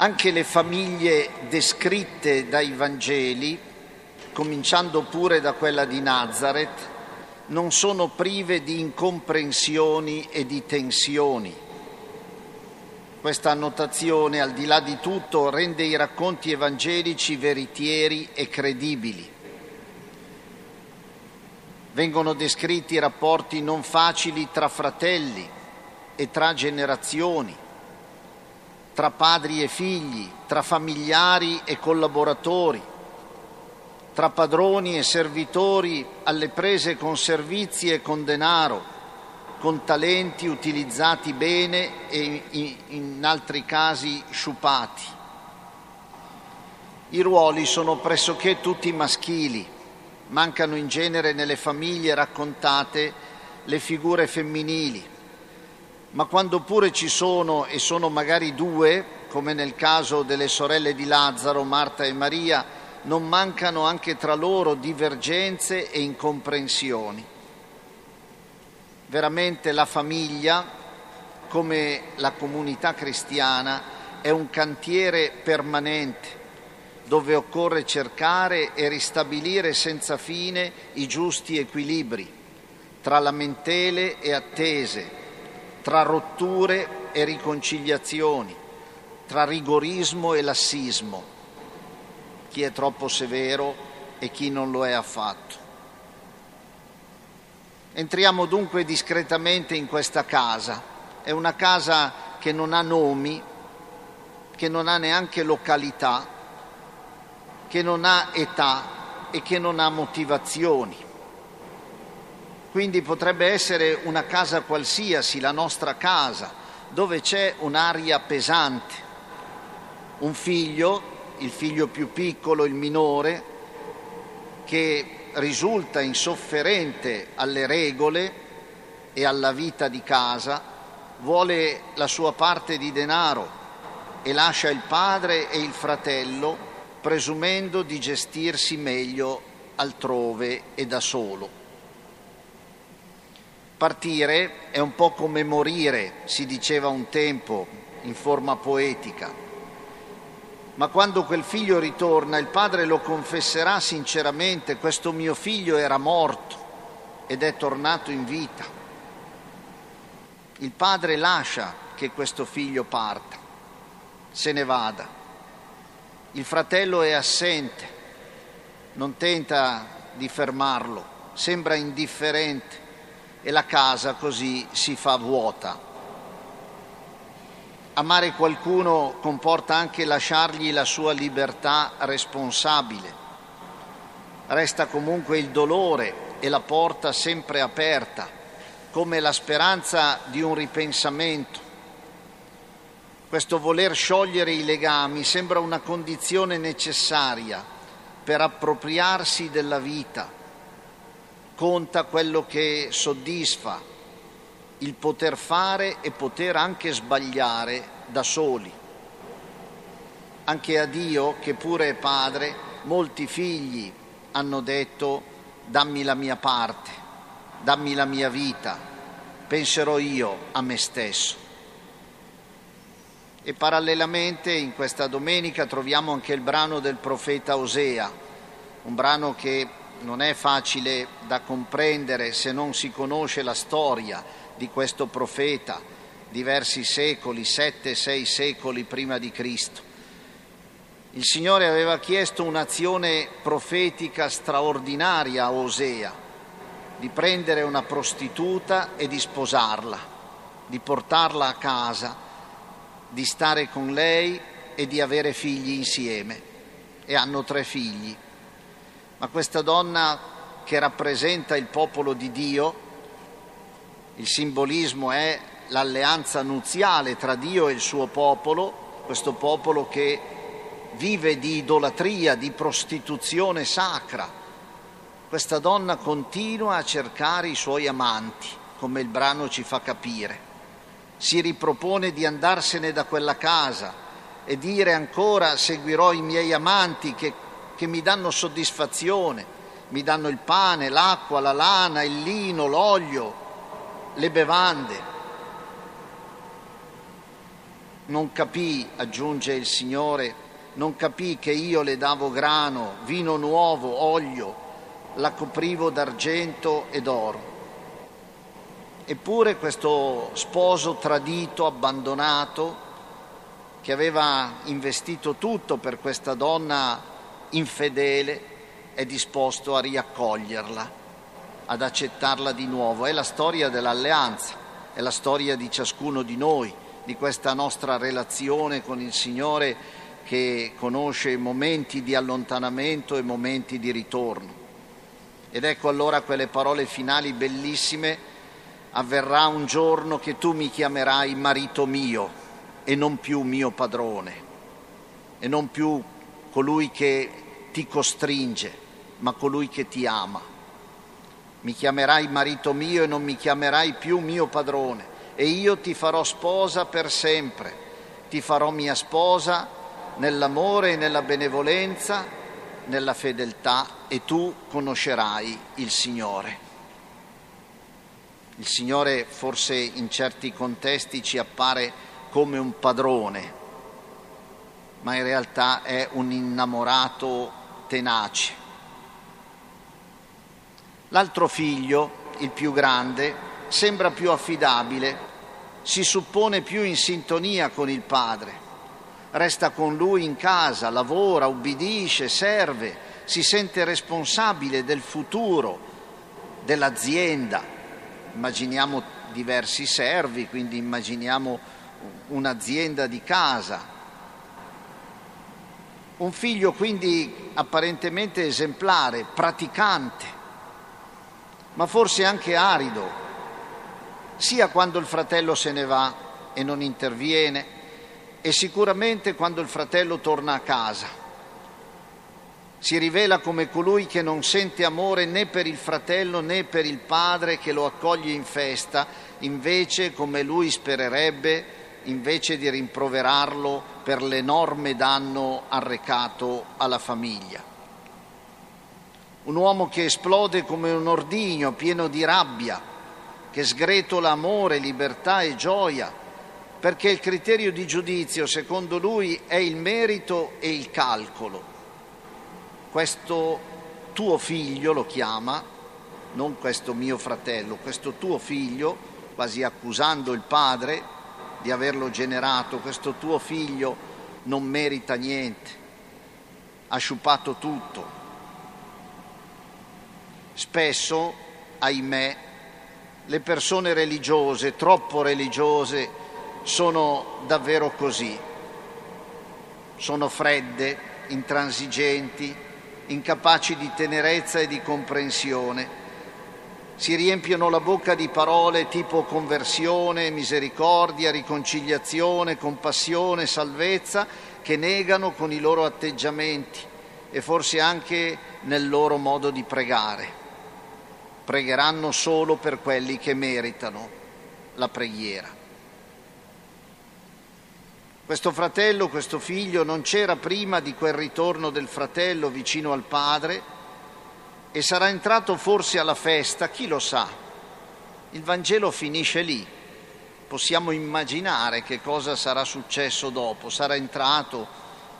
Anche le famiglie descritte dai Vangeli, cominciando pure da quella di Nazareth, non sono prive di incomprensioni e di tensioni. Questa annotazione, al di là di tutto, rende i racconti evangelici veritieri e credibili. Vengono descritti rapporti non facili tra fratelli e tra generazioni tra padri e figli, tra familiari e collaboratori, tra padroni e servitori alle prese con servizi e con denaro, con talenti utilizzati bene e in altri casi sciupati. I ruoli sono pressoché tutti maschili, mancano in genere nelle famiglie raccontate le figure femminili ma quando pure ci sono e sono magari due, come nel caso delle sorelle di Lazzaro, Marta e Maria, non mancano anche tra loro divergenze e incomprensioni. Veramente la famiglia, come la comunità cristiana, è un cantiere permanente dove occorre cercare e ristabilire senza fine i giusti equilibri tra lamentele e attese, tra rotture e riconciliazioni, tra rigorismo e lassismo, chi è troppo severo e chi non lo è affatto. Entriamo dunque discretamente in questa casa. È una casa che non ha nomi, che non ha neanche località, che non ha età e che non ha motivazioni. Quindi potrebbe essere una casa qualsiasi, la nostra casa, dove c'è un'aria pesante. Un figlio, il figlio più piccolo, il minore, che risulta insofferente alle regole e alla vita di casa, vuole la sua parte di denaro e lascia il padre e il fratello presumendo di gestirsi meglio altrove e da solo. Partire è un po' come morire, si diceva un tempo in forma poetica. Ma quando quel figlio ritorna, il padre lo confesserà sinceramente, questo mio figlio era morto ed è tornato in vita. Il padre lascia che questo figlio parta, se ne vada. Il fratello è assente, non tenta di fermarlo, sembra indifferente e la casa così si fa vuota. Amare qualcuno comporta anche lasciargli la sua libertà responsabile. Resta comunque il dolore e la porta sempre aperta, come la speranza di un ripensamento. Questo voler sciogliere i legami sembra una condizione necessaria per appropriarsi della vita conta quello che soddisfa, il poter fare e poter anche sbagliare da soli. Anche a Dio, che pure è Padre, molti figli hanno detto dammi la mia parte, dammi la mia vita, penserò io a me stesso. E parallelamente in questa domenica troviamo anche il brano del profeta Osea, un brano che non è facile da comprendere se non si conosce la storia di questo profeta, diversi secoli, sette, sei secoli prima di Cristo. Il Signore aveva chiesto un'azione profetica straordinaria a Osea, di prendere una prostituta e di sposarla, di portarla a casa, di stare con lei e di avere figli insieme. E hanno tre figli, ma questa donna che rappresenta il popolo di Dio, il simbolismo è l'alleanza nuziale tra Dio e il suo popolo, questo popolo che vive di idolatria, di prostituzione sacra. Questa donna continua a cercare i suoi amanti, come il brano ci fa capire. Si ripropone di andarsene da quella casa e dire ancora seguirò i miei amanti che che mi danno soddisfazione, mi danno il pane, l'acqua, la lana, il lino, l'olio, le bevande. Non capì, aggiunge il Signore, non capì che io le davo grano, vino nuovo, olio, la coprivo d'argento e d'oro. Eppure questo sposo tradito, abbandonato, che aveva investito tutto per questa donna infedele, è disposto a riaccoglierla, ad accettarla di nuovo. È la storia dell'alleanza, è la storia di ciascuno di noi, di questa nostra relazione con il Signore che conosce momenti di allontanamento e momenti di ritorno. Ed ecco allora quelle parole finali bellissime, avverrà un giorno che tu mi chiamerai marito mio e non più mio padrone, e non più colui che ti costringe, ma colui che ti ama. Mi chiamerai marito mio e non mi chiamerai più mio padrone, e io ti farò sposa per sempre, ti farò mia sposa nell'amore e nella benevolenza, nella fedeltà, e tu conoscerai il Signore. Il Signore forse in certi contesti ci appare come un padrone, ma in realtà è un innamorato tenace L'altro figlio, il più grande, sembra più affidabile, si suppone più in sintonia con il padre. Resta con lui in casa, lavora, ubbidisce, serve, si sente responsabile del futuro dell'azienda. Immaginiamo diversi servi, quindi immaginiamo un'azienda di casa. Un figlio quindi apparentemente esemplare, praticante, ma forse anche arido, sia quando il fratello se ne va e non interviene e sicuramente quando il fratello torna a casa. Si rivela come colui che non sente amore né per il fratello né per il padre che lo accoglie in festa, invece come lui spererebbe, invece di rimproverarlo per l'enorme danno arrecato alla famiglia un uomo che esplode come un ordigno pieno di rabbia, che sgretola amore, libertà e gioia, perché il criterio di giudizio, secondo lui, è il merito e il calcolo. Questo tuo figlio lo chiama, non questo mio fratello, questo tuo figlio, quasi accusando il padre di averlo generato, questo tuo figlio non merita niente, ha sciupato tutto, Spesso, ahimè, le persone religiose, troppo religiose, sono davvero così. Sono fredde, intransigenti, incapaci di tenerezza e di comprensione. Si riempiono la bocca di parole tipo conversione, misericordia, riconciliazione, compassione, salvezza, che negano con i loro atteggiamenti e forse anche nel loro modo di pregare pregheranno solo per quelli che meritano la preghiera. Questo fratello, questo figlio non c'era prima di quel ritorno del fratello vicino al padre e sarà entrato forse alla festa, chi lo sa. Il Vangelo finisce lì. Possiamo immaginare che cosa sarà successo dopo. Sarà entrato,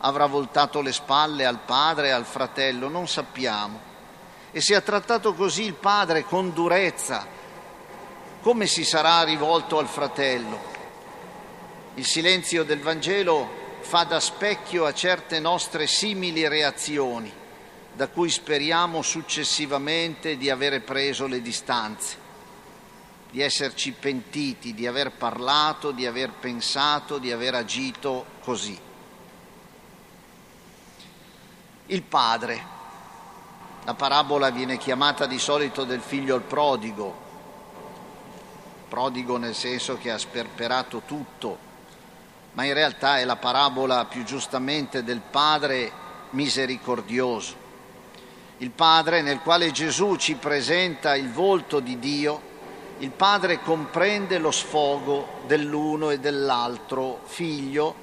avrà voltato le spalle al padre e al fratello, non sappiamo e se ha trattato così il padre con durezza, come si sarà rivolto al fratello? Il silenzio del Vangelo fa da specchio a certe nostre simili reazioni, da cui speriamo successivamente di avere preso le distanze, di esserci pentiti, di aver parlato, di aver pensato, di aver agito così. Il padre la parabola viene chiamata di solito del figlio al prodigo, prodigo nel senso che ha sperperato tutto, ma in realtà è la parabola più giustamente del padre misericordioso. Il padre nel quale Gesù ci presenta il volto di Dio, il padre comprende lo sfogo dell'uno e dell'altro figlio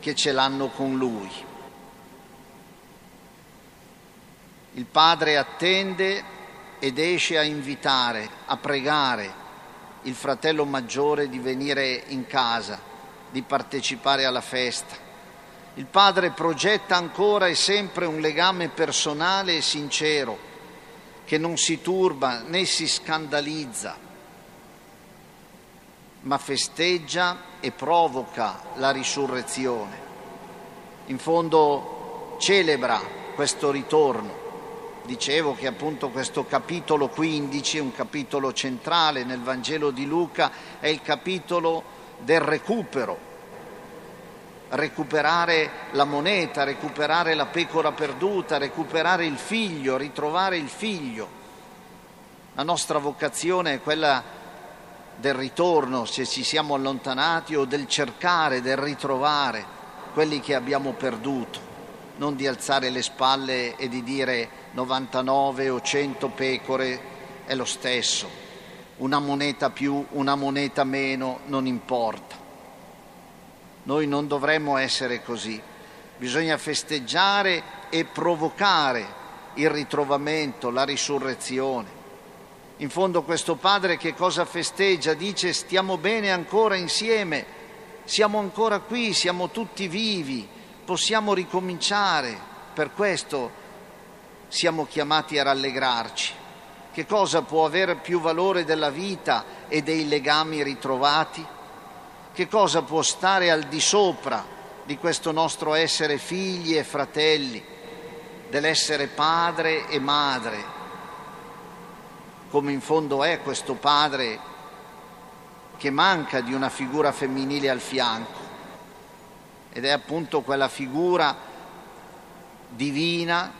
che ce l'hanno con lui. Il Padre attende ed esce a invitare, a pregare, il fratello maggiore di venire in casa, di partecipare alla festa. Il padre progetta ancora e sempre un legame personale e sincero che non si turba né si scandalizza, ma festeggia e provoca la risurrezione. In fondo celebra questo ritorno. Dicevo che appunto questo capitolo 15 è un capitolo centrale nel Vangelo di Luca, è il capitolo del recupero, recuperare la moneta, recuperare la pecora perduta, recuperare il figlio, ritrovare il figlio. La nostra vocazione è quella del ritorno, se ci siamo allontanati, o del cercare, del ritrovare quelli che abbiamo perduto, non di alzare le spalle e di dire 99 o 100 pecore è lo stesso, una moneta più, una moneta meno, non importa. Noi non dovremmo essere così. Bisogna festeggiare e provocare il ritrovamento, la risurrezione. In fondo questo padre che cosa festeggia? Dice stiamo bene ancora insieme, siamo ancora qui, siamo tutti vivi, possiamo ricominciare. Per questo siamo chiamati a rallegrarci. Che cosa può avere più valore della vita e dei legami ritrovati? Che cosa può stare al di sopra di questo nostro essere figli e fratelli, dell'essere padre e madre, come in fondo è questo padre che manca di una figura femminile al fianco? Ed è appunto quella figura divina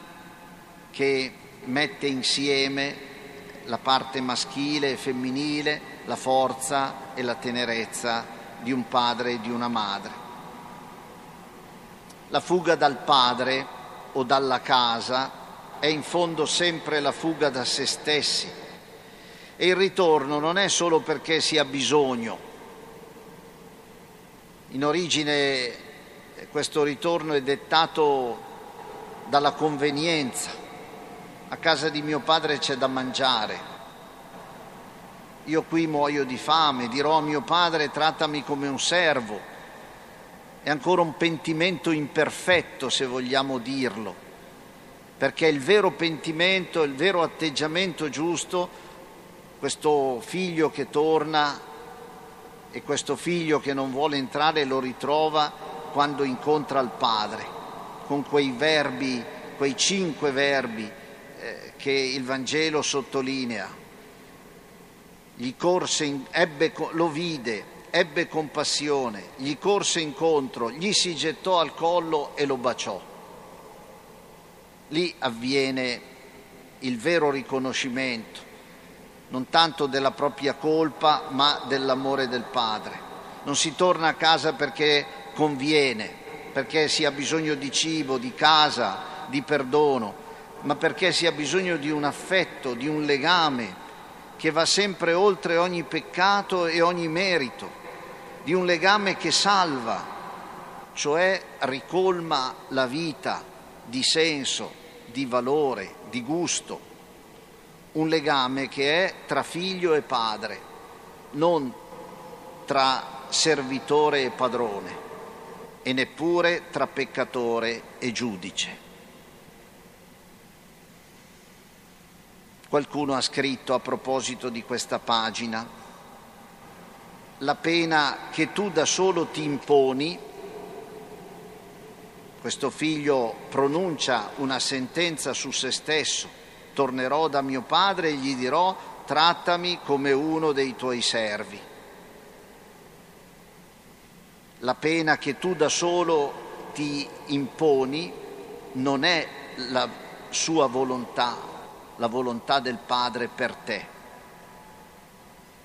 che mette insieme la parte maschile e femminile, la forza e la tenerezza di un padre e di una madre. La fuga dal padre o dalla casa è in fondo sempre la fuga da se stessi e il ritorno non è solo perché si ha bisogno. In origine questo ritorno è dettato dalla convenienza. A casa di mio padre c'è da mangiare, io qui muoio di fame, dirò a mio padre trattami come un servo. È ancora un pentimento imperfetto, se vogliamo dirlo, perché il vero pentimento, il vero atteggiamento giusto, questo figlio che torna e questo figlio che non vuole entrare lo ritrova quando incontra il padre, con quei verbi, quei cinque verbi eh, che il Vangelo sottolinea gli corse in, ebbe, lo vide, ebbe compassione, gli corse incontro, gli si gettò al collo e lo baciò. Lì avviene il vero riconoscimento, non tanto della propria colpa, ma dell'amore del padre. Non si torna a casa perché conviene, perché si ha bisogno di cibo, di casa, di perdono, ma perché si ha bisogno di un affetto, di un legame che va sempre oltre ogni peccato e ogni merito, di un legame che salva, cioè ricolma la vita di senso, di valore, di gusto, un legame che è tra figlio e padre, non tra servitore e padrone e neppure tra peccatore e giudice. Qualcuno ha scritto a proposito di questa pagina, la pena che tu da solo ti imponi, questo figlio pronuncia una sentenza su se stesso, tornerò da mio padre e gli dirò trattami come uno dei tuoi servi. La pena che tu da solo ti imponi non è la sua volontà, la volontà del Padre per te.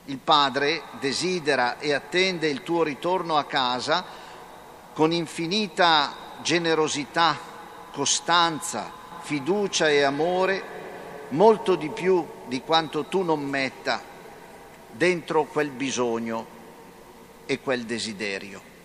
Il Padre desidera e attende il tuo ritorno a casa con infinita generosità, costanza, fiducia e amore, molto di più di quanto tu non metta dentro quel bisogno e quel desiderio.